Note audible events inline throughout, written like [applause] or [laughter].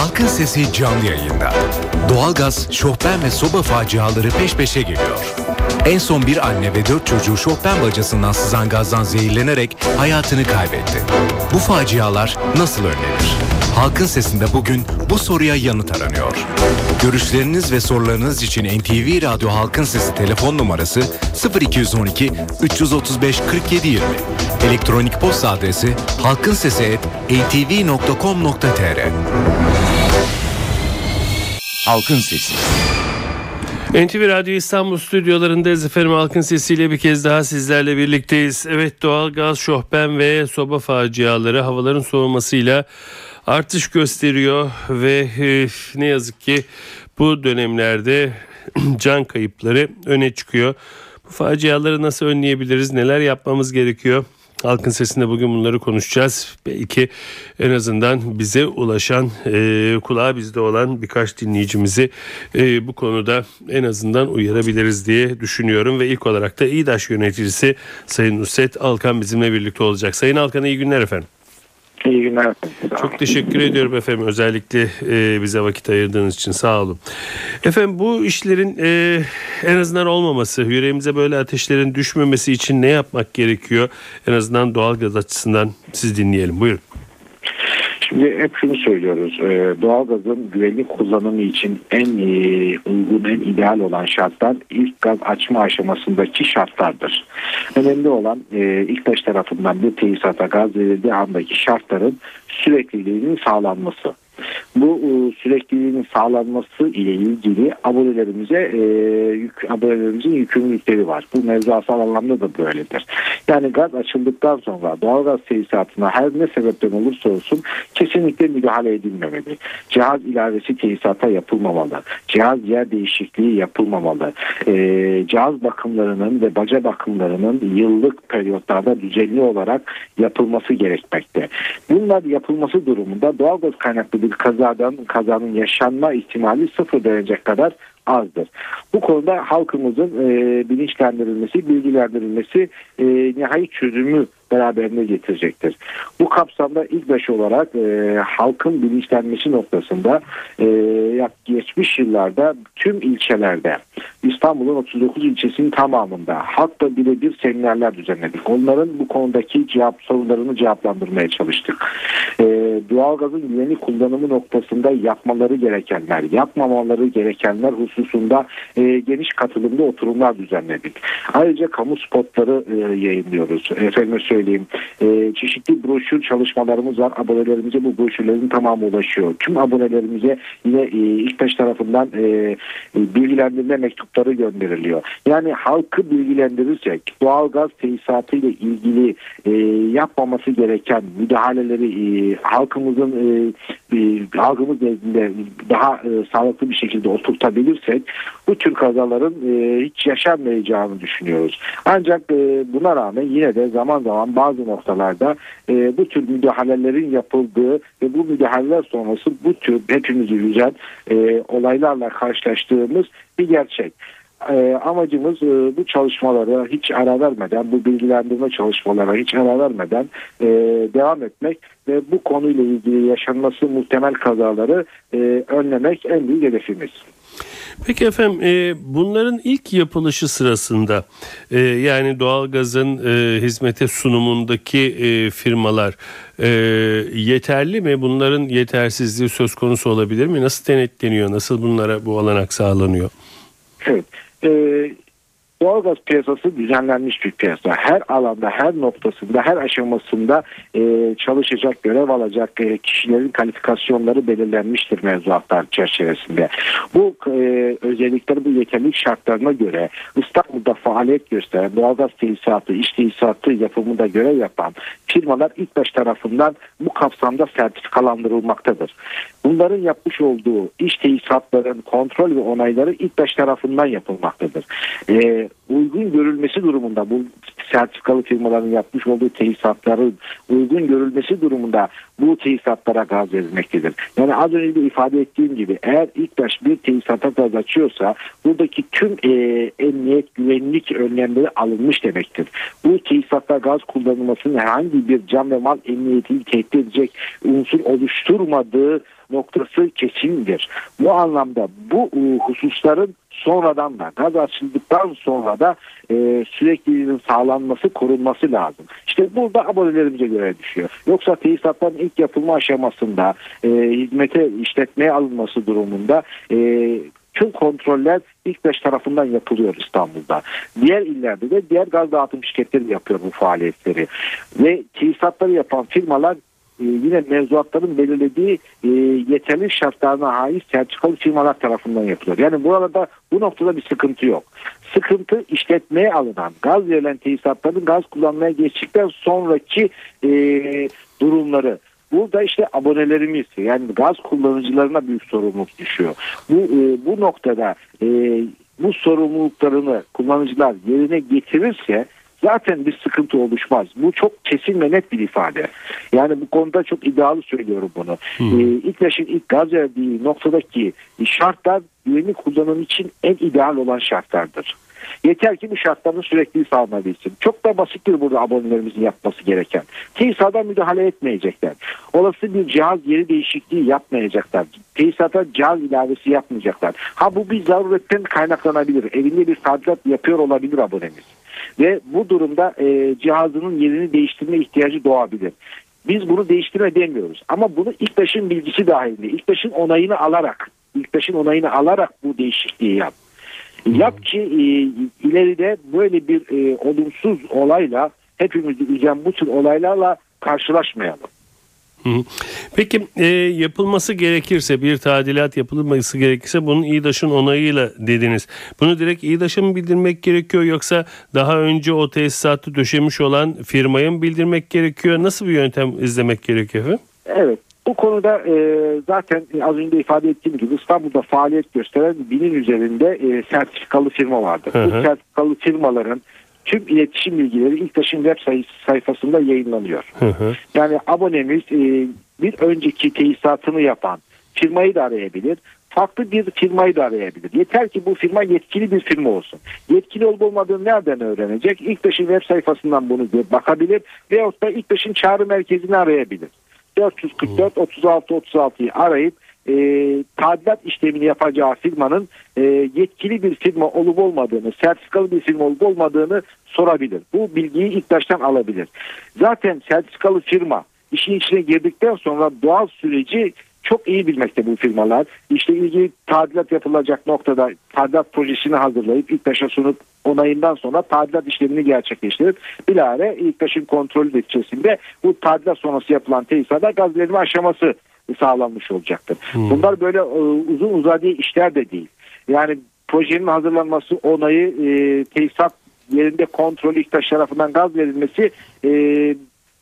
Halkın Sesi canlı yayında. Doğalgaz, şofben ve soba faciaları peş peşe geliyor. En son bir anne ve dört çocuğu şofben bacasından sızan gazdan zehirlenerek hayatını kaybetti. Bu facialar nasıl önlenir? Halkın Sesi'nde bugün bu soruya yanıt aranıyor. Görüşleriniz ve sorularınız için NTV Radyo Halkın Sesi telefon numarası 0212 335 47 20. Elektronik posta adresi halkinsesi@ntv.com.tr. Halkın Sesi. NTV Radyo İstanbul stüdyolarındayız efendim halkın sesiyle bir kez daha sizlerle birlikteyiz. Evet doğalgaz, şohben ve soba faciaları havaların soğumasıyla artış gösteriyor ve e, ne yazık ki bu dönemlerde [clears throat] can kayıpları öne çıkıyor. Bu faciaları nasıl önleyebiliriz? Neler yapmamız gerekiyor? Halkın Sesi'nde bugün bunları konuşacağız. Belki en azından bize ulaşan, e, kulağı bizde olan birkaç dinleyicimizi e, bu konuda en azından uyarabiliriz diye düşünüyorum. Ve ilk olarak da İDAŞ yöneticisi Sayın Nusret Alkan bizimle birlikte olacak. Sayın Alkan iyi günler efendim. Günler. Çok teşekkür ediyorum efendim özellikle e, bize vakit ayırdığınız için sağ olun. Efendim bu işlerin e, en azından olmaması, yüreğimize böyle ateşlerin düşmemesi için ne yapmak gerekiyor? En azından doğal gaz açısından siz dinleyelim. Buyurun. Şimdi hep şunu söylüyoruz. E, doğalgazın güvenlik kullanımı için en uygun, en ideal olan şartlar ilk gaz açma aşamasındaki şartlardır. Önemli olan e, ilk taş tarafından bir tesisata gaz verildiği andaki şartların sürekliliğinin sağlanması. Bu e, sürekliliğinin sağlanması ile ilgili abonelerimize e, yük, abonelerimizin yükümlülükleri var. Bu mevzuasal anlamda da böyledir. Yani gaz açıldıktan sonra doğalgaz tesisatına her ne sebepten olursa olsun kesinlikle müdahale edilmemeli. Cihaz ilavesi tesisata yapılmamalı. Cihaz yer değişikliği yapılmamalı. E, cihaz bakımlarının ve baca bakımlarının yıllık periyotlarda düzenli olarak yapılması gerekmekte. Bunlar yapılması durumunda doğalgaz kaynaklı bir kazadan kazanın yaşanma ihtimali sıfır derece kadar azdır. Bu konuda halkımızın e, bilinçlendirilmesi, bilgilendirilmesi e, nihai çözümü beraberinde getirecektir. Bu kapsamda ilk baş olarak e, halkın bilinçlenmesi noktasında e, geçmiş yıllarda tüm ilçelerde İstanbul'un 39 ilçesinin tamamında halkla birebir seminerler düzenledik. Onların bu konudaki cevap sorunlarını cevaplandırmaya çalıştık. E, doğalgazın güvenli kullanımı noktasında yapmaları gerekenler, yapmamaları gerekenler hususunda e, geniş katılımda oturumlar düzenledik. Ayrıca kamu spotları e, yayınlıyoruz. Efendim söyleyeyim. E, çeşitli broşür çalışmalarımız var. Abonelerimize bu broşürlerin tamamı ulaşıyor. Tüm abonelerimize yine e, İlktaş tarafından e, bilgilendirme mektupları gönderiliyor. Yani halkı bilgilendirirsek doğalgaz tesisatı ile ilgili e, yapmaması gereken müdahaleleri e, halkımızın e, e, halkımız nezdinde daha e, sağlıklı bir şekilde oturtabilirsek bu tür kazaların e, hiç yaşanmayacağını düşünüyoruz. Ancak e, buna rağmen yine de zaman zaman bazı noktalarda e, bu tür müdahalelerin yapıldığı ve bu müdahaleler sonrası bu tür hepimizi üzen e, olaylarla karşılaştığımız bir gerçek. E, amacımız e, bu çalışmalara hiç ara vermeden, bu bilgilendirme çalışmalara hiç ara vermeden e, devam etmek ve bu konuyla ilgili yaşanması muhtemel kazaları e, önlemek en büyük hedefimiz. Peki efendim e, bunların ilk yapılışı sırasında e, yani doğalgazın e, hizmete sunumundaki e, firmalar e, yeterli mi? Bunların yetersizliği söz konusu olabilir mi? Nasıl denetleniyor? Nasıl bunlara bu olanak sağlanıyor? Evet. E, doğalgaz piyasası düzenlenmiş bir piyasa. Her alanda, her noktasında, her aşamasında e, çalışacak, görev alacak e, kişilerin kalifikasyonları belirlenmiştir mevzuatlar çerçevesinde. Bu e, özellikleri, bu yeterlilik şartlarına göre İstanbul'da faaliyet gösteren doğalgaz tesisatı, iş tesisatı yapımında görev yapan firmalar ilk baş tarafından bu kapsamda sertifikalandırılmaktadır. Bunların yapmış olduğu iş tesisatların kontrol ve onayları ilk baş tarafından yapılmaktadır. E, uygun görülmesi durumunda bu sertifikalı firmaların yapmış olduğu tesisatların uygun görülmesi durumunda bu tesisatlara gaz verilmektedir. Yani az önce de ifade ettiğim gibi eğer ilk baş bir tesisata gaz açıyorsa buradaki tüm e, emniyet güvenlik önlemleri alınmış demektir. Bu tesisatta gaz kullanılmasının herhangi bir can ve mal emniyetini tehdit edecek unsur oluşturmadığı noktası kesindir. Bu anlamda bu e, hususların sonradan da gaz açıldıktan sonra da e, sürekliliğinin sağlanması korunması lazım. İşte burada abonelerimize göre düşüyor. Yoksa tesisatların ilk yapılma aşamasında e, hizmete işletmeye alınması durumunda e, tüm kontroller ilk beş tarafından yapılıyor İstanbul'da. Diğer illerde de diğer gaz dağıtım şirketleri yapıyor bu faaliyetleri. Ve tesisatları yapan firmalar yine mevzuatların belirlediği e, yeterli şartlarına haiz sertifikalı firmalar tarafından yapılıyor. Yani burada bu noktada bir sıkıntı yok. Sıkıntı işletmeye alınan gaz verilen tesisatların gaz kullanmaya geçtikten sonraki e, durumları. Burada işte abonelerimiz yani gaz kullanıcılarına büyük sorumluluk düşüyor. Bu e, bu noktada e, bu sorumluluklarını kullanıcılar yerine getirirse zaten bir sıkıntı oluşmaz. Bu çok kesin ve net bir ifade. Yani bu konuda çok iddialı söylüyorum bunu. Hmm. Ee, İKLAŞ'ın ilk gaz verdiği noktadaki şartlar güvenli kullanım için en ideal olan şartlardır. Yeter ki bu şartların sürekli sağlanabilsin. Çok da basittir burada abonelerimizin yapması gereken. Tesisata müdahale etmeyecekler. Olası bir cihaz yeri değişikliği yapmayacaklar. Tesisata cihaz ilavesi yapmayacaklar. Ha bu bir zaruretten kaynaklanabilir. Evinde bir tadilat yapıyor olabilir abonemiz. Ve bu durumda e, cihazının yerini değiştirme ihtiyacı doğabilir. Biz bunu değiştirme demiyoruz. Ama bunu İKTAŞ'ın bilgisi dahilinde, İKTAŞ'ın onayını alarak, İKTAŞ'ın onayını alarak bu değişikliği yap. Yap ki e, ileride böyle bir e, olumsuz olayla hepimizi üzen bu tür olaylarla karşılaşmayalım. Peki e, yapılması gerekirse bir tadilat yapılması gerekirse bunun İDAŞ'ın onayıyla dediniz. Bunu direkt İDAŞ'a mı bildirmek gerekiyor yoksa daha önce o tesisatı döşemiş olan firmaya mı bildirmek gerekiyor? Nasıl bir yöntem izlemek gerekiyor efendim? Evet bu konuda e, zaten az önce ifade ettiğim gibi İstanbul'da faaliyet gösteren binin üzerinde e, sertifikalı firma vardır. Hı hı. Bu sertifikalı firmaların tüm iletişim bilgileri İlktaş'ın web sayfasında yayınlanıyor. Hı hı. Yani abonemiz e, bir önceki tesisatını yapan firmayı da arayabilir. Farklı bir firmayı da arayabilir. Yeter ki bu firma yetkili bir firma olsun. Yetkili olup olmadığını nereden öğrenecek? İlktaş'ın web sayfasından bunu bakabilir. Veyahut da İlktaş'ın çağrı merkezini arayabilir. 444 36 36'yı arayıp e, tadilat işlemini yapacağı firmanın e, yetkili bir firma olup olmadığını, sertifikalı bir firma olup olmadığını sorabilir. Bu bilgiyi ilk baştan alabilir. Zaten sertifikalı firma işin içine girdikten sonra doğal süreci çok iyi bilmekte bu firmalar. İşte ilgili tadilat yapılacak noktada tadilat projesini hazırlayıp ilk başa sunup onayından sonra tadilat işlemini gerçekleştirip bilahare ilk başın kontrolü neticesinde bu tadilat sonrası yapılan tesisata gaz aşaması sağlanmış olacaktır. Hmm. Bunlar böyle e, uzun uzadığı işler de değil. Yani projenin hazırlanması, onayı, e, tesisat yerinde kontrol İktaş tarafından gaz verilmesi e,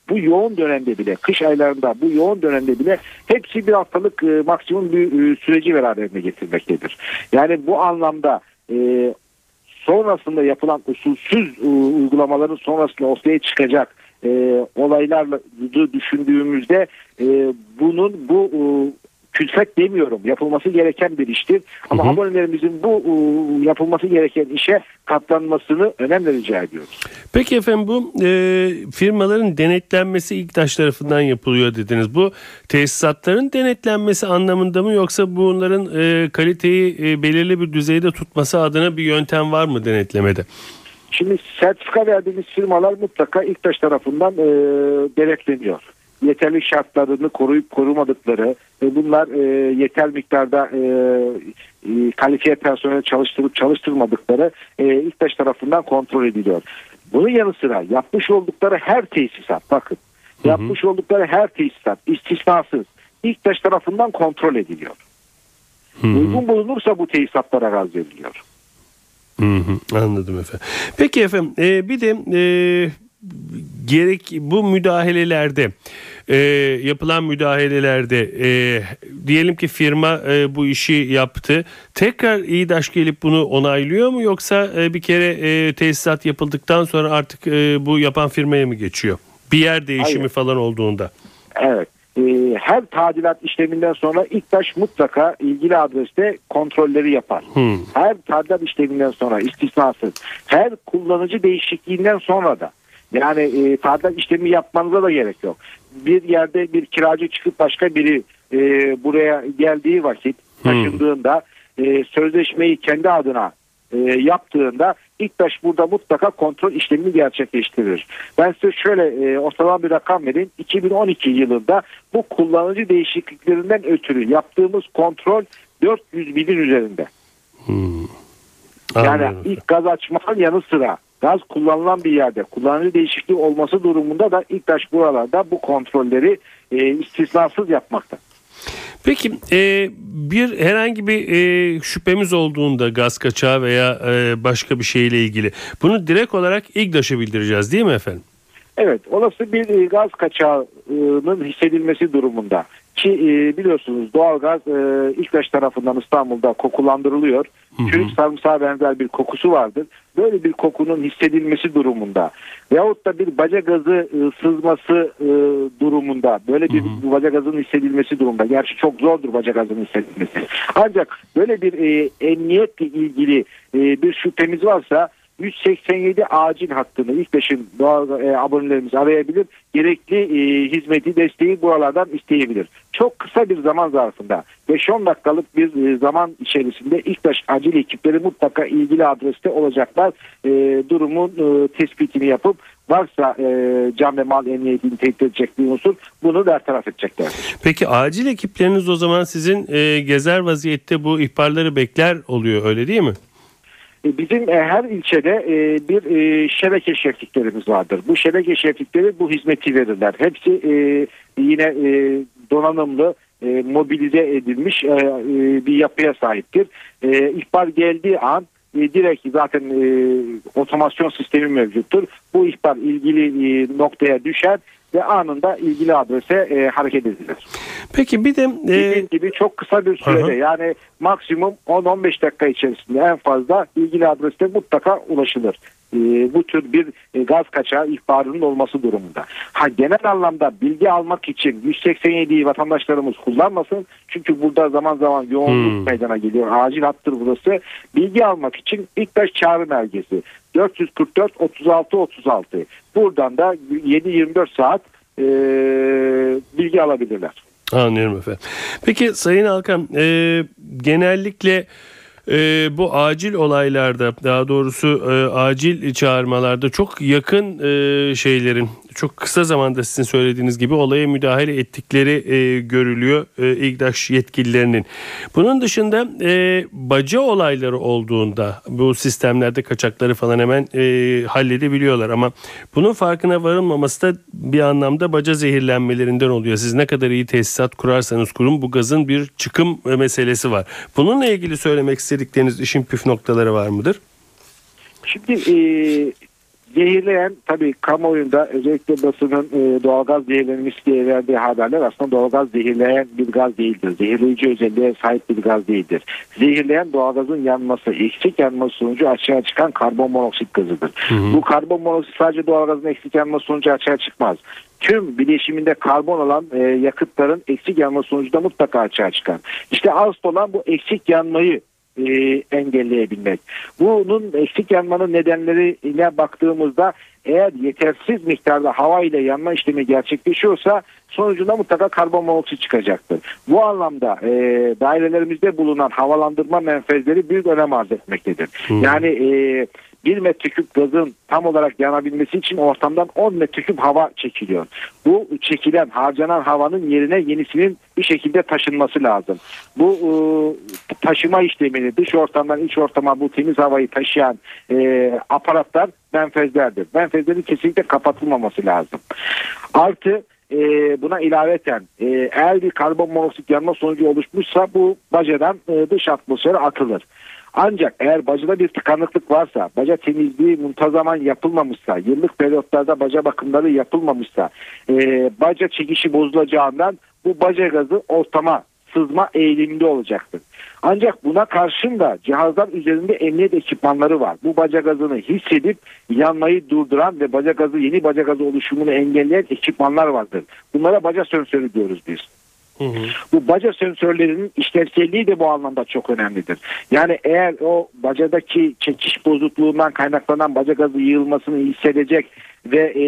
bu yoğun dönemde bile, kış aylarında bu yoğun dönemde bile hepsi bir haftalık e, maksimum bir e, süreci beraberinde getirmektedir. Yani bu anlamda e, sonrasında yapılan usulsüz e, uygulamaların sonrasında ortaya çıkacak e, olaylarla düşündüğümüzde e, bunun bu e, külfet demiyorum. Yapılması gereken bir iştir. Ama hı hı. abonelerimizin bu e, yapılması gereken işe katlanmasını önemli rica ediyoruz. Peki efendim bu e, firmaların denetlenmesi ilk taş tarafından yapılıyor dediniz. Bu tesisatların denetlenmesi anlamında mı yoksa bunların e, kaliteyi e, belirli bir düzeyde tutması adına bir yöntem var mı denetlemede? Şimdi sertifika verdiğimiz firmalar mutlaka ilk taş tarafından e, denetleniyor yeterli şartlarını koruyup korumadıkları ve bunlar e, yeter miktarda e, e, kalifiye personel çalıştırıp çalıştırmadıkları e, İktaş tarafından kontrol ediliyor. Bunun yanı sıra yapmış oldukları her tesisat bakın hı hı. yapmış oldukları her tesisat istisnasız İktaş tarafından kontrol ediliyor. Hı hı. Uygun bulunursa bu tesisatlara gaz veriliyor. Hı hı, anladım efendim. Peki efendim e, bir de e, gerek bu müdahalelerde e, yapılan müdahalelerde e, diyelim ki firma e, bu işi yaptı. Tekrar İDAŞ gelip bunu onaylıyor mu yoksa e, bir kere e, tesisat yapıldıktan sonra artık e, bu yapan firmaya mı geçiyor? Bir yer değişimi Hayır. falan olduğunda. Evet. Ee, her tadilat işleminden sonra İKTAŞ mutlaka ilgili adreste kontrolleri yapar. Hmm. Her tadilat işleminden sonra istisnasız. Her kullanıcı değişikliğinden sonra da. Yani e, tadilat işlemi yapmanıza da gerek yok. Bir yerde bir kiracı çıkıp başka biri e, buraya geldiği vakit taşındığında e, sözleşmeyi kendi adına e, yaptığında İKTAŞ burada mutlaka kontrol işlemini gerçekleştirir. Ben size şöyle e, ortalama bir rakam vereyim. 2012 yılında bu kullanıcı değişikliklerinden ötürü yaptığımız kontrol 400 binin üzerinde. Yani Anlıyorum. ilk gaz açmanın yanı sıra gaz kullanılan bir yerde kullanıcı değişikliği olması durumunda da İKTAŞ buralarda bu kontrolleri e, istisnasız yapmakta. Peki e, bir herhangi bir e, şüphemiz olduğunda gaz kaçağı veya e, başka bir şeyle ilgili bunu direkt olarak İGDAŞ'a bildireceğiz değil mi efendim? Evet, olası bir e, gaz kaçağının hissedilmesi durumunda ki e, biliyorsunuz doğalgaz e, İlktaş tarafından İstanbul'da kokulandırılıyor. Çürük sarımsağa benzer bir kokusu vardır. Böyle bir kokunun hissedilmesi durumunda veyahut da bir baca gazı e, sızması e, durumunda böyle bir baca gazının hissedilmesi durumunda. Gerçi çok zordur baca gazının hissedilmesi. Ancak böyle bir e, emniyetle ilgili e, bir şüphemiz varsa 187 acil hattını ilk beşin e, abonelerimiz arayabilir. Gerekli e, hizmeti, desteği buralardan isteyebilir. Çok kısa bir zaman zarfında 5-10 dakikalık bir e, zaman içerisinde ilk baş acil ekipleri mutlaka ilgili adreste olacaklar. E, durumun e, tespitini yapıp varsa e, can ve mal emniyetini tehdit edecek bir unsur bunu bertaraf edecekler. Peki acil ekipleriniz o zaman sizin e, gezer vaziyette bu ihbarları bekler oluyor öyle değil mi? E, Bizim e, her ilçede e, bir şebeke şefliklerimiz vardır. Bu şebeke şeflikleri bu hizmeti verirler. Hepsi yine donanımlı, mobilize edilmiş bir yapıya sahiptir. İhbar geldiği an direkt zaten otomasyon sistemi mevcuttur. Bu ihbar ilgili noktaya düşer ve anında ilgili adrese e, hareket edilir. Peki bir de e, Dediğim gibi çok kısa bir sürede hı. yani maksimum 10-15 dakika içerisinde en fazla ilgili adreste mutlaka ulaşılır. Ee, bu tür bir e, gaz kaçağı ihbarının olması durumunda. Ha genel anlamda bilgi almak için 187'yi vatandaşlarımız kullanmasın. Çünkü burada zaman zaman yoğunluk Hmm. meydana geliyor. Acil hattır burası. Bilgi almak için İktaş Çağrı Merkezi 444 36 36. Buradan da 7-24 saat e, bilgi alabilirler. Anlıyorum efendim. Peki Sayın Alkan e, genellikle e, bu acil olaylarda daha doğrusu e, acil çağırmalarda çok yakın e, şeylerin çok kısa zamanda sizin söylediğiniz gibi olaya müdahale ettikleri e, görülüyor e, İGDAŞ yetkililerinin. Bunun dışında e, baca olayları olduğunda bu sistemlerde kaçakları falan hemen e, halledebiliyorlar ama bunun farkına varılmaması da bir anlamda baca zehirlenmelerinden oluyor. Siz ne kadar iyi tesisat kurarsanız kurun bu gazın bir çıkım e, meselesi var. Bununla ilgili söylemek istedikleriniz işin püf noktaları var mıdır? Şimdi e, zehirleyen tabii kamuoyunda özellikle basının e, doğalgaz zehirlenmiş diye verdiği haberler aslında doğalgaz zehirleyen bir gaz değildir. Zehirleyici özelliğe sahip bir gaz değildir. Zehirleyen doğalgazın yanması, eksik yanması sonucu açığa çıkan karbon monoksit gazıdır. Bu karbon monoksit sadece doğalgazın eksik yanması sonucu açığa çıkmaz. Tüm bileşiminde karbon olan e, yakıtların eksik yanma sonucunda mutlaka açığa çıkar. İşte asıl olan bu eksik yanmayı e, engelleyebilmek. Bunun eksik yanmanın nedenlerine baktığımızda eğer yetersiz miktarda hava ile yanma işlemi gerçekleşiyorsa sonucunda mutlaka karbon monoksit çıkacaktır. Bu anlamda e, dairelerimizde bulunan havalandırma menfezleri büyük önem arz etmektedir. Yani e, 1 metreküp gazın tam olarak yanabilmesi için ortamdan 10 metreküp hava çekiliyor. Bu çekilen, harcanan havanın yerine yenisinin bir şekilde taşınması lazım. Bu e, taşıma işlemini dış ortamdan iç ortama bu temiz havayı taşıyan e, aparatlar menfezlerdir. Menfezlerin kesinlikle kapatılmaması lazım. Artı e, buna ilaveten e, eğer bir karbon monoksit yanma sonucu oluşmuşsa bu bacadan e, dış atmosfere atılır. Ancak eğer bacada bir tıkanıklık varsa, baca temizliği muntazaman yapılmamışsa, yıllık periyotlarda baca bakımları yapılmamışsa, e, baca çekişi bozulacağından bu baca gazı ortama sızma eğiliminde olacaktır. Ancak buna karşın da cihazlar üzerinde emniyet ekipmanları var. Bu baca gazını hissedip yanmayı durduran ve baca gazı yeni baca gazı oluşumunu engelleyen ekipmanlar vardır. Bunlara baca sensörü diyoruz biz. Bu baca sensörlerinin işlevselliği de bu anlamda çok önemlidir. Yani eğer o bacadaki çekiş bozukluğundan kaynaklanan baca gazı yığılmasını hissedecek ve e,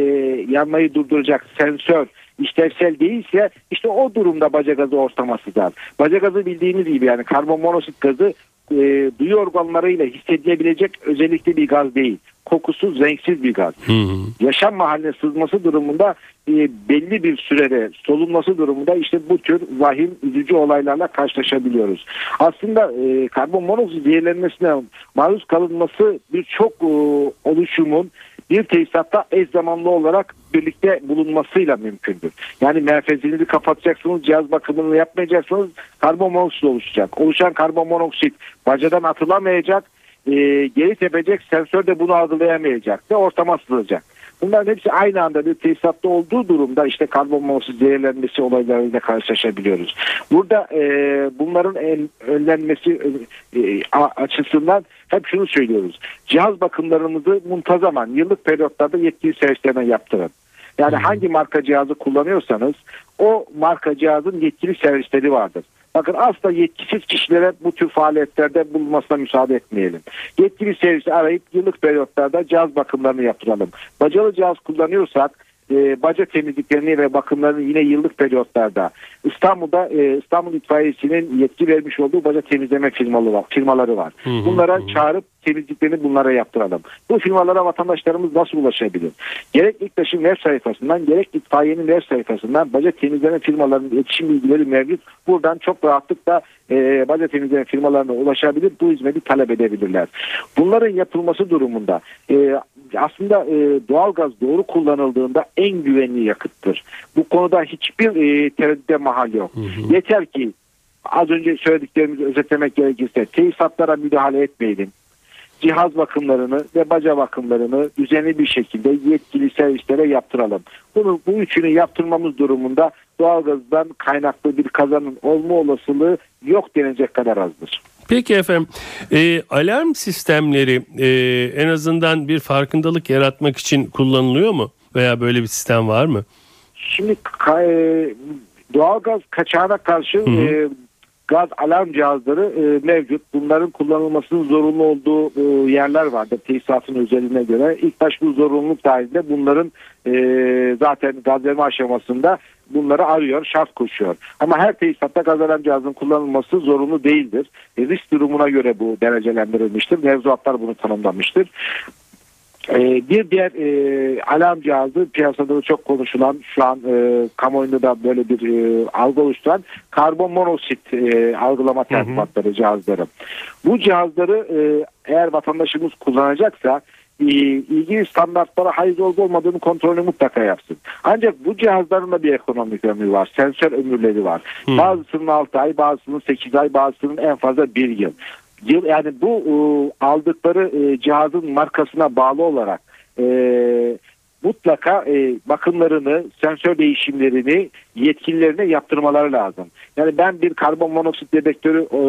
yanmayı durduracak sensör işlevsel değilse işte o durumda baca gazı ortamasıdır. Baca gazı bildiğimiz gibi yani karbon monoksit gazı e, duyu organlarıyla hissedilebilecek özellikle bir gaz değil. Kokusuz, renksiz bir gaz Hı hı. yaşam mahalline sızması durumunda e, belli bir sürede solunması durumunda işte bu tür vahim üzücü olaylarla karşılaşabiliyoruz. Aslında e, karbon monoksit zehirlenmesine maruz kalınması birçok e, oluşumun bir tesisatta eş zamanlı olarak birlikte bulunmasıyla mümkündür. Yani menfezinizi kapatacaksınız, cihaz bakımını yapmayacaksınız, karbon monoksit oluşacak. Oluşan karbon monoksit bacadan atılamayacak, e, geri tepecek, sensör de bunu algılayamayacak ve ortama sızılacak. Bunların hepsi aynı anda bir tesisatta olduğu durumda işte karbon monoksit zehirlenmesi olaylarıyla karşılaşabiliyoruz. Burada e, bunların en, önlenmesi e, a- açısından hep şunu söylüyoruz. Cihaz bakımlarımızı muntazaman yıllık periyotlarda yetkili servislerine yaptırın. Yani hangi marka cihazı kullanıyorsanız o marka cihazın yetkili servisleri vardır. Bakın asla yetkisiz kişilere bu tür faaliyetlerde bulunmasına müsaade etmeyelim. Yetkili servisi arayıp yıllık periyotlarda cihaz bakımlarını yaptıralım. Bacalı cihaz kullanıyorsak e, baca temizliklerini ve bakımlarını yine yıllık periyotlarda İstanbul'da e, İstanbul İtfaiyesi'nin yetki vermiş olduğu baca temizleme firmaları var. Firmaları var. Hı hı, Bunlara çağırıp temizliklerini bunlara yaptıralım. Bu firmalara vatandaşlarımız nasıl ulaşabilir? Gerek İktaş'ın web sayfasından gerek itfaiyenin web sayfasından baca temizleme firmalarının iletişim bilgileri mevcut. Buradan çok rahatlıkla e, baca temizleme firmalarına ulaşabilir. Bu hizmeti talep edebilirler. Bunların yapılması durumunda e, aslında e, doğalgaz doğru kullanıldığında en güvenli yakıttır. Bu konuda hiçbir e, tereddüte mahal yok. Yeter ki az önce söylediklerimizi özetlemek gerekirse tesisatlara müdahale etmeyelim. Cihaz bakımlarını ve baca bakımlarını düzenli bir şekilde yetkili servislere yaptıralım. Bunu bu üçünü yaptırmamız durumunda doğalgazdan kaynaklı bir kazanın olma olasılığı yok denecek kadar azdır. Peki efendim e, alarm sistemleri e, en azından bir farkındalık yaratmak için kullanılıyor mu? Veya böyle bir sistem var mı? Şimdi ka- e, doğalgaz kaçağına karşı hı. e, gaz alarm cihazları e, mevcut. Bunların kullanılmasının zorunlu olduğu e, yerler vardır tesisatın özelliğine göre. İlk baş bu zorunluluk dahilinde bunların e, zaten gaz verme aşamasında bunları arıyor, şart koşuyor. Ama her tesisatta gaz alarm cihazının kullanılması zorunlu değildir. E, risk durumuna göre bu derecelendirilmiştir. Mevzuatlar bunu tanımlamıştır. Ee, bir diğer e, alarm cihazı piyasada da çok konuşulan şu an e, kamuoyunda da böyle bir e, algı oluşturan karbon monoksit e, algılama tertibatları cihazları. Bu cihazları e, eğer vatandaşımız kullanacaksa e, ilgili standartlara hayız olup olmadığını kontrolünü mutlaka yapsın. Ancak bu cihazların da bir ekonomik ömrü var. Sensör ömürleri var. Hı. Bazısının 6 ay, bazısının 8 ay, bazısının en fazla 1 yıl yıl yani bu e, aldıkları e, cihazın markasına bağlı olarak e, mutlaka e, bakımlarını, sensör değişimlerini yetkililerine yaptırmaları lazım. Yani ben bir karbon monoksit dedektörü e,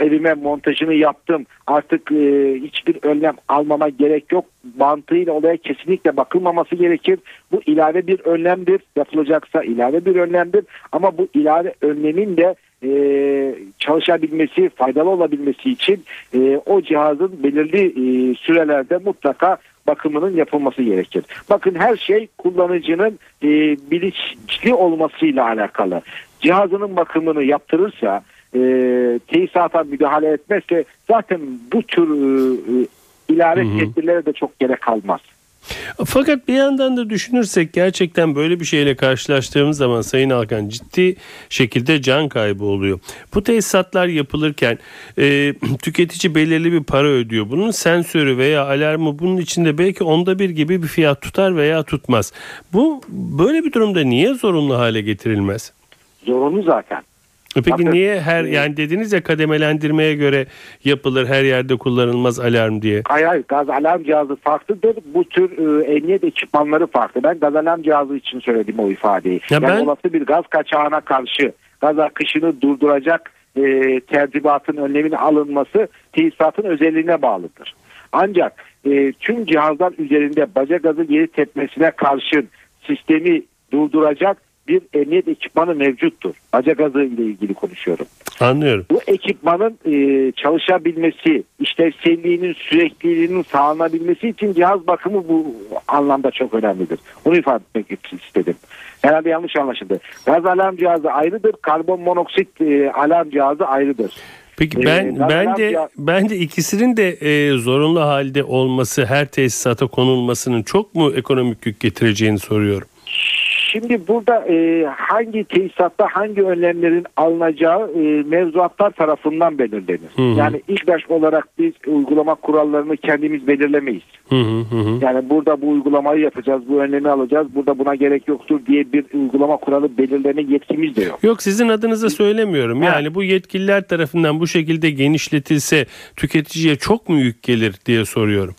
evime montajını yaptım. Artık e, hiçbir önlem almama gerek yok. Mantığıyla olaya kesinlikle bakılmaması gerekir. Bu ilave bir önlemdir. Yapılacaksa ilave bir önlemdir. Ama bu ilave önlemin de e, çalışabilmesi, faydalı olabilmesi için e, o cihazın belirli e, sürelerde mutlaka bakımının yapılması gerekir. Bakın her şey kullanıcının e, bilinçli olmasıyla alakalı. Cihazının bakımını yaptırırsa, e, tesisata müdahale etmezse zaten bu tür e, e, ilave tedbirlere de çok gerek kalmaz. Fakat bir yandan da düşünürsek gerçekten böyle bir şeyle karşılaştığımız zaman Sayın Alkan ciddi şekilde can kaybı oluyor. Bu tesisatlar yapılırken e, [clears throat] tüketici belirli bir para ödüyor. Bunun sensörü veya alarmı bunun içinde belki onda bir gibi bir fiyat tutar veya tutmaz. Bu böyle bir durumda niye zorunlu hale getirilmez? Zorunlu zaten. E Peki Bakın, niye her yani dediniz ya kademelendirmeye göre yapılır her yerde kullanılmaz alarm diye. Hayır hayır gaz alarm cihazı farklıdır. Bu tür e, emniyet ekipmanları farklı. Ben gaz alarm cihazı için söyledim o ifadeyi. Ya yani ben- olası bir gaz kaçağına karşı gaz akışını durduracak e, tertibatın önlemini alınması tesisatın özelliğine bağlıdır. Ancak e, tüm cihazlar üzerinde baca gazı geri tepmesine karşın sistemi durduracak bir emniyet ekipmanı mevcuttur. Baca gazı ile ilgili konuşuyorum. Anlıyorum. Bu ekipmanın e, çalışabilmesi, işlevselliğinin sürekliliğinin sağlanabilmesi için cihaz bakımı bu anlamda çok önemlidir. Onu ifade etmek istedim. Herhalde yanlış anlaşıldı. Gaz alarm cihazı ayrıdır, karbon monoksit e, alarm cihazı ayrıdır. Peki Ee, ben gaz ben de ciha- ben de ikisinin de e, zorunlu halde olması her tesisata konulmasının çok mu ekonomik yük getireceğini soruyorum. Şimdi burada e, hangi tesisatta hangi önlemlerin alınacağı e, mevzuatlar tarafından belirlenir. Hı hı. Yani ilk baş olarak biz uygulama kurallarını kendimiz belirlemeyiz. Hı hı hı. Yani burada bu uygulamayı yapacağız, bu önlemi alacağız, burada buna gerek yoktur diye bir uygulama kuralı belirleme yetkimiz de yok. Yok sizin adınıza söylemiyorum. Ha. Yani bu yetkililer tarafından bu şekilde genişletilse tüketiciye çok mu yük gelir diye soruyorum.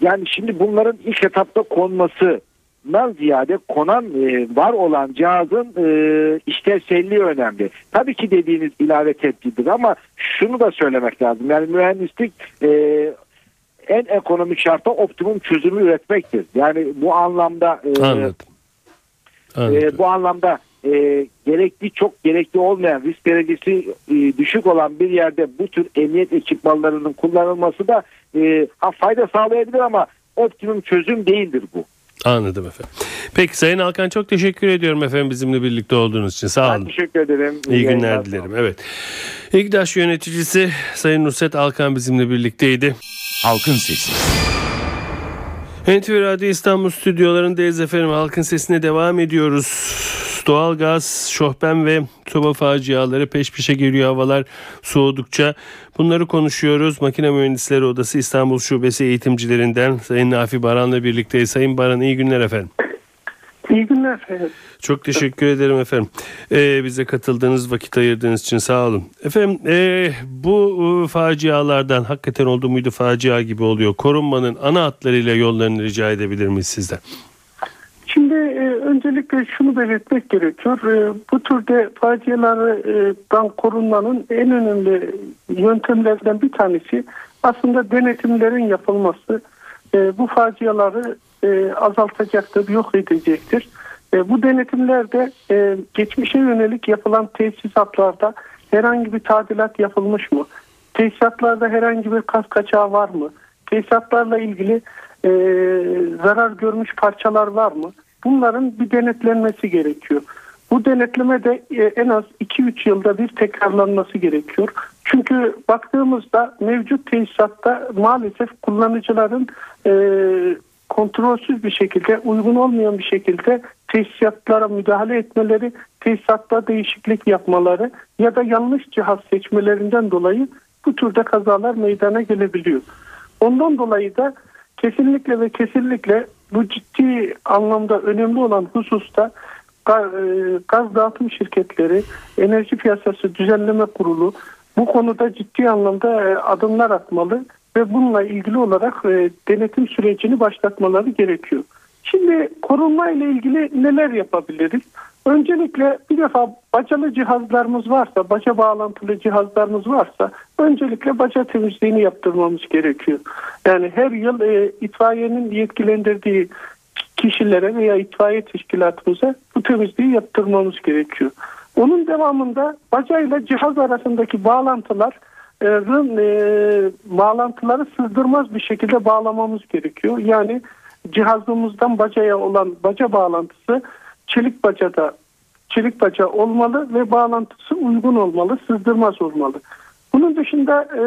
Yani şimdi bunların ilk etapta konmasından ziyade konan e, var olan cihazın e, işlevselliği önemli. Tabii ki dediğiniz ilave tepkidir ama şunu da söylemek lazım. Yani mühendislik e, en ekonomik şartta optimum çözümü üretmektir. Yani bu anlamda e, Anladım. Anladım. e, bu anlamda e, gerekli çok gerekli olmayan risk derecesi e, düşük olan bir yerde bu tür emniyet ekipmanlarının kullanılması da e, ha, fayda sağlayabilir ama optimum çözüm değildir bu. Anladım efendim. Peki Sayın Alkan çok teşekkür ediyorum efendim bizimle birlikte olduğunuz için. Sağ Ben olun. teşekkür ederim. İyi yayınlar. günler dilerim. Evet. İGDAŞ yöneticisi Sayın Nusret Alkan bizimle birlikteydi. Halkın Sesi. NTV Radyo İstanbul stüdyolarındayız efendim. Halkın sesine devam ediyoruz. Doğalgaz, şohben ve soba faciaları peş peşe geliyor havalar soğudukça. Bunları konuşuyoruz. Makine Mühendisleri Odası İstanbul Şubesi eğitimcilerinden Sayın Nafi Baran'la birlikteyiz. Sayın Baran iyi günler efendim. İyi günler. Evet. Çok teşekkür ederim efendim. Ee, bize katıldığınız, vakit ayırdığınız için sağ olun. Efendim e, bu e, facialardan hakikaten oldu muydu facia gibi oluyor. Korunmanın ana hatlarıyla yollarını rica edebilir miyiz sizden? E, öncelikle şunu belirtmek gerekiyor. E, bu türde facialardan korunmanın en önemli yöntemlerden bir tanesi aslında denetimlerin yapılması. E, bu faciaları e, azaltacaktır, yok edecektir. E, bu denetimlerde e, geçmişe yönelik yapılan tesisatlarda herhangi bir tadilat yapılmış mı? Tesisatlarda herhangi bir kas kaçağı var mı? Tesisatlarla ilgili e, zarar görmüş parçalar var mı? Bunların bir denetlenmesi gerekiyor. Bu denetleme de e, en az 2-3 yılda bir tekrarlanması gerekiyor. Çünkü baktığımızda mevcut tesisatta maalesef kullanıcıların e, kontrolsüz bir şekilde, uygun olmayan bir şekilde tesisatlara müdahale etmeleri, tesisatta değişiklik yapmaları ya da yanlış cihaz seçmelerinden dolayı bu türde kazalar meydana gelebiliyor. Ondan dolayı da kesinlikle ve kesinlikle bu ciddi anlamda önemli olan hususta e, gaz dağıtım şirketleri, enerji piyasası düzenleme kurulu bu konuda ciddi anlamda e, adımlar atmalı ve bununla ilgili olarak e, denetim sürecini başlatmaları gerekiyor. Şimdi korunma ile ilgili neler yapabiliriz? Öncelikle bir defa bacalı cihazlarımız varsa, baca bağlantılı cihazlarımız varsa öncelikle baca temizliğini yaptırmamız gerekiyor. Yani her yıl e, itfaiyenin yetkilendirdiği kişilere veya itfaiye teşkilatımıza bu temizliği yaptırmamız gerekiyor. Onun devamında bacayla cihaz arasındaki bağlantılar e, bağlantıları sızdırmaz bir şekilde bağlamamız gerekiyor. Yani cihazımızdan bacaya olan baca bağlantısı çelik bacada çelik baca olmalı ve bağlantısı uygun olmalı, sızdırmaz olmalı. Bunun dışında e,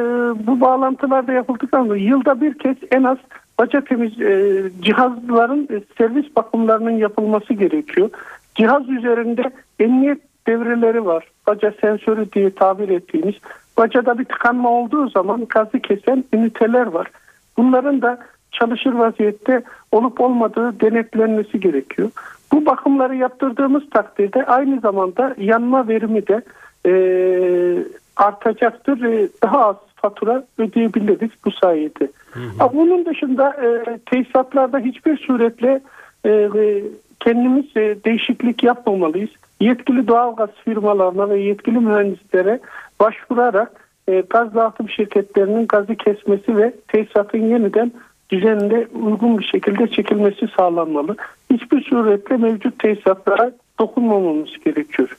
bu bağlantılarda yapıldıktan sonra yılda bir kez en az baca temiz e, cihazların e, servis bakımlarının yapılması gerekiyor. Cihaz üzerinde emniyet devreleri var. Baca sensörü diye tabir ettiğimiz. Bacada bir tıkanma olduğu zaman gazı kesen üniteler var. Bunların da çalışır vaziyette olup olmadığı denetlenmesi gerekiyor. Bu bakımları yaptırdığımız takdirde aynı zamanda yanma verimi de e, artacaktır. E, daha az fatura ödeyebiliriz bu sayede. Hı Bunun dışında e, tesisatlarda hiçbir suretle e, kendimiz e, değişiklik yapmamalıyız. yetkili doğalgaz firmalarına ve yetkili mühendislere başvurarak e, gaz dağıtım şirketlerinin gazı kesmesi ve tesisatın yeniden düzeninde uygun bir şekilde çekilmesi sağlanmalı. Hiçbir suretle mevcut tesisatlara dokunmamamız gerekiyor.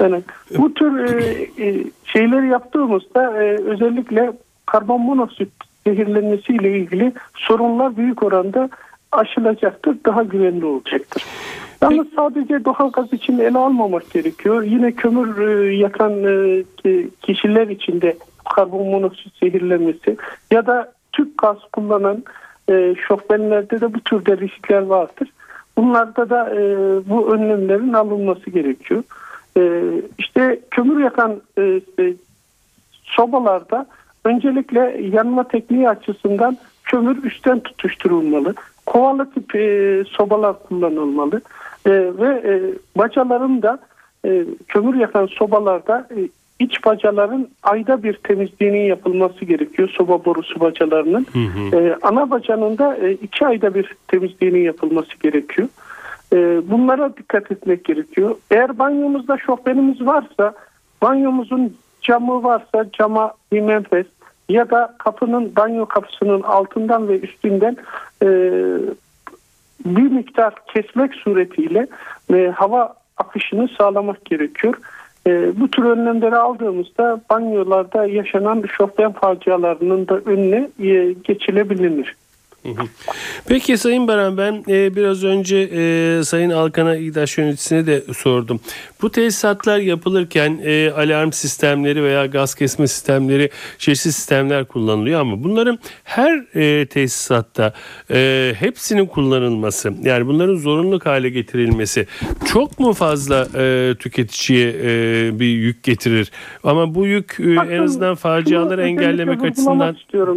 Yani bu tür e, e, şeyleri yaptığımızda e, özellikle karbon monoksit zehirlenmesiyle ilgili sorunlar büyük oranda aşılacaktır, daha güvenli olacaktır. Yalnız sadece doğal gaz için ele almamak gerekiyor. Yine kömür e, yakan e, kişiler için de karbon monoksit zehirlenmesi ya da tüp gaz kullanan e, şofbenlerde de bu türde riskler vardır. Bunlarda da e, bu önlemlerin alınması gerekiyor. E, işte kömür yakan e, e, sobalarda öncelikle yanma tekniği açısından kömür üstten tutuşturulmalı. Kovalı tip e, sobalar kullanılmalı. E, ve e, bacaların da e, kömür yakan sobalarda e, iç bacaların ayda bir temizliğinin yapılması gerekiyor. Soba borusu bacalarının. Hı hı. E, ana bacanın da e, iki ayda bir temizliğinin yapılması gerekiyor. E, bunlara dikkat etmek gerekiyor. Eğer banyomuzda şofbenimiz varsa banyomuzun camı varsa cama bir menfez ya da kapının banyo kapısının altından ve üstünden e, bir miktar kesmek suretiyle e, hava akışını sağlamak gerekiyor. E, bu tür önlemleri aldığımızda banyolarda yaşanan şofben facialarının da önüne e, geçilebilir. Peki Sayın Baran ben e, biraz önce e, Sayın Alkan'a İGDAŞ yöneticisine de sordum. Bu tesisatlar yapılırken e, alarm sistemleri veya gaz kesme sistemleri çeşitli sistemler kullanılıyor ama bunların her e, tesisatta e, hepsinin kullanılması yani bunların zorunluluk hale getirilmesi çok mu fazla e, tüketiciye e, bir yük getirir? Ama bu yük e, en azından faciaları engellemek açısından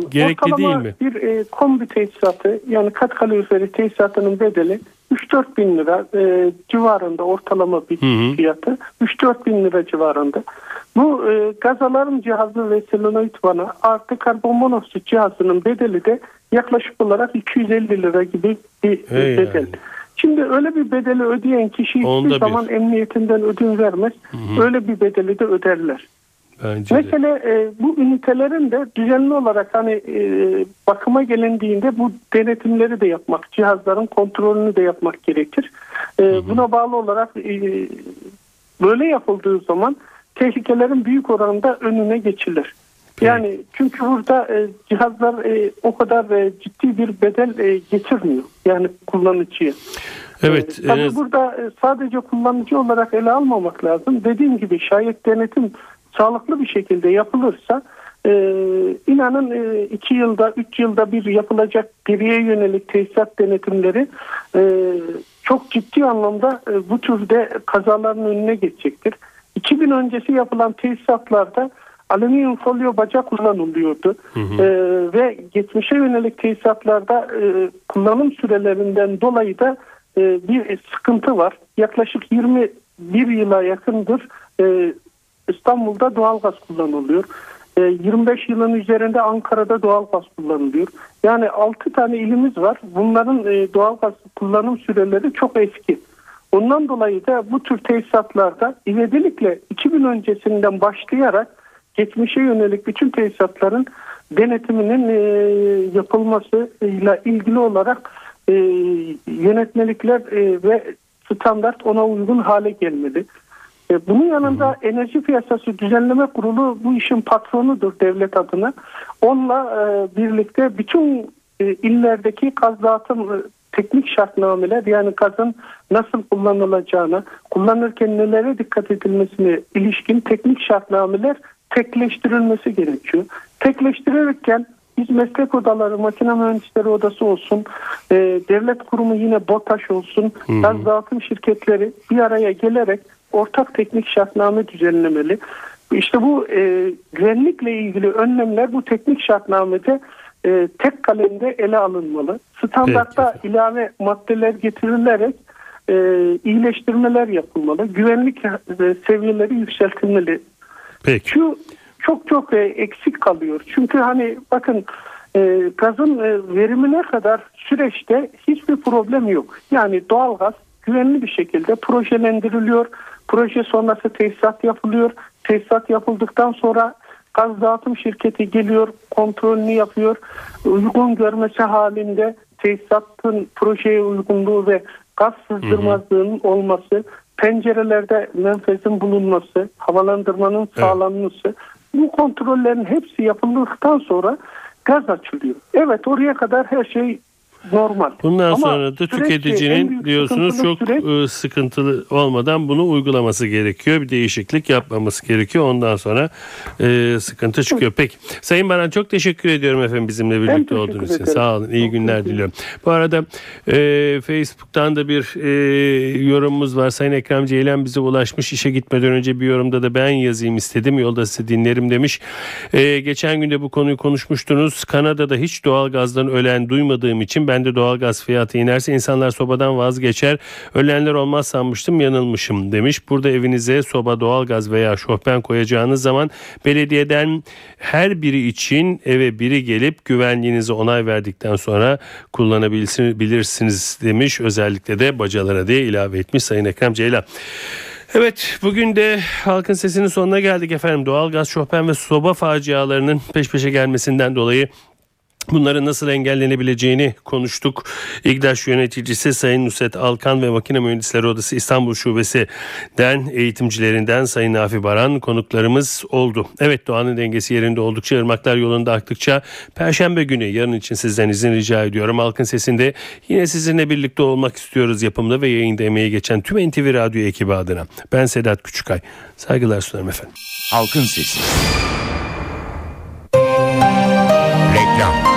gerekli değil mi? Bir e, kombi tesisatı yani kat kaloriferi tesisatının bedeli 3-4 bin lira e, civarında ortalama bir hı hı. fiyatı 3-4 bin lira civarında. Bu e, gaz alarm cihazı ve selenoid vana artı karbon monoksit cihazının bedeli de yaklaşık olarak 250 lira gibi bir hey bedel. Yani. Şimdi öyle bir bedeli ödeyen kişi hiçbir zaman emniyetinden ödün vermez. Hı hı. Öyle bir bedeli de öderler. Bence Mesele e, bu ünitelerin de düzenli olarak hani e, bakıma gelindiğinde bu denetimleri de yapmak, cihazların kontrolünü de yapmak gerekir. E, hı hı. Buna bağlı olarak e, böyle yapıldığı zaman tehlikelerin büyük oranda önüne geçilir. Peki. Yani çünkü burada e, cihazlar e, o kadar e, ciddi bir bedel e, getirmiyor yani kullanıcıya. Evet. E, tabii evet. burada e, sadece kullanıcı olarak ele almamak lazım. Dediğim gibi şayet denetim sağlıklı bir şekilde yapılırsa e, inanın e, iki yılda, üç yılda bir yapılacak geriye yönelik tesisat denetimleri e, çok ciddi anlamda e, bu türde kazaların önüne geçecektir. 2000 öncesi yapılan tesisatlarda alüminyum folyo baca kullanılıyordu. Hı hı. E, ve geçmişe yönelik tesisatlarda e, kullanım sürelerinden dolayı da e, bir sıkıntı var. Yaklaşık 21 yıla yakındır e, İstanbul'da doğal gaz kullanılıyor. 25 e, yılın üzerinde Ankara'da doğal gaz kullanılıyor. Yani 6 tane ilimiz var. Bunların e, doğal gaz kullanım süreleri çok eski. Ondan dolayı da bu tür tesisatlarda ivedilikle 2000 öncesinden başlayarak geçmişe yönelik bütün tesisatların denetiminin e, yapılmasıyla ilgili olarak yönetmelikler ve standart ona uygun hale gelmeli. E, bunun yanında Enerji Piyasası Düzenleme Kurulu bu işin patronudur devlet adına. Onunla e, birlikte bütün e, illerdeki gaz dağıtım teknik şartnameler yani gazın nasıl kullanılacağına, kullanırken nelere dikkat edilmesine ilişkin teknik şartnameler tekleştirilmesi gerekiyor. Tekleştirirken biz meslek odaları, makine mühendisleri odası olsun, e, devlet kurumu yine BOTAŞ olsun, gaz dağıtım şirketleri bir araya gelerek ortak teknik şartname düzenlemeli. İşte bu e, güvenlikle ilgili önlemler bu teknik şartnamede e, tek kalemde ele alınmalı. Standartta evet. ilave maddeler getirilerek e, iyileştirmeler yapılmalı. Güvenlik e, seviyeleri yükseltilmeli. Peki. Şu çok çok e, eksik kalıyor. Çünkü hani bakın e, gazın e, verimine kadar süreçte hiçbir problem yok. Yani doğal gaz güvenli bir şekilde projelendiriliyor. Proje sonrası tesisat yapılıyor. Tesisat yapıldıktan sonra gaz dağıtım şirketi geliyor, kontrolünü yapıyor. Uygun görmesi halinde tesisatın projeye uygunluğu ve gaz sızdırmazlığının olması, pencerelerde menfezin bulunması, havalandırmanın sağlanması, bu kontrollerin hepsi yapıldıktan sonra gaz açılıyor. Evet oraya kadar her şey normal. Bundan Ama sonra da tüketicinin diyorsunuz çok süreç- e, sıkıntılı olmadan bunu uygulaması gerekiyor. Bir değişiklik yapmaması gerekiyor. Ondan sonra e, sıkıntı çıkıyor. Peki. Sayın Baran çok teşekkür ediyorum efendim bizimle birlikte olduğunuz için. ederim. Sağ olun. İyi günler diliyorum. Bu arada e, Facebook'tan da bir e, yorumumuz var. Sayın Ekrem Ceylan bize ulaşmış. İşe gitmeden önce bir yorumda da ben yazayım istedim. Yolda sizi dinlerim demiş. E, geçen günde bu konuyu konuşmuştunuz. Kanada'da hiç doğalgazdan ölen duymadığım için ben de doğalgaz fiyatı inerse insanlar sobadan vazgeçer. Ölenler olmaz sanmıştım yanılmışım demiş. Burada evinize soba doğalgaz veya şofben koyacağınız zaman belediyeden her biri için eve biri gelip güvenliğinize onay verdikten sonra kullanabilirsiniz demiş. Özellikle de bacalara diye ilave etmiş Sayın Ekrem Ceylan. Evet bugün de halkın sesinin sonuna geldik efendim. Doğalgaz, şofben ve soba facialarının peş peşe gelmesinden dolayı Bunların nasıl engellenebileceğini konuştuk. İGDAŞ yöneticisi Sayın Nusret Alkan ve Makine Mühendisleri Odası İstanbul Şubesi'den eğitimcilerinden Sayın Nafi Baran konuklarımız oldu. Evet doğanın dengesi yerinde oldukça ırmaklar yolunda aktıkça Perşembe günü yarın için sizden izin rica ediyorum. Halkın sesinde yine sizinle birlikte olmak istiyoruz yapımda ve yayında emeği geçen tüm NTV Radyo ekibi adına. Ben Sedat Küçükay. Saygılar sunarım efendim. Halkın Sesi. Reklam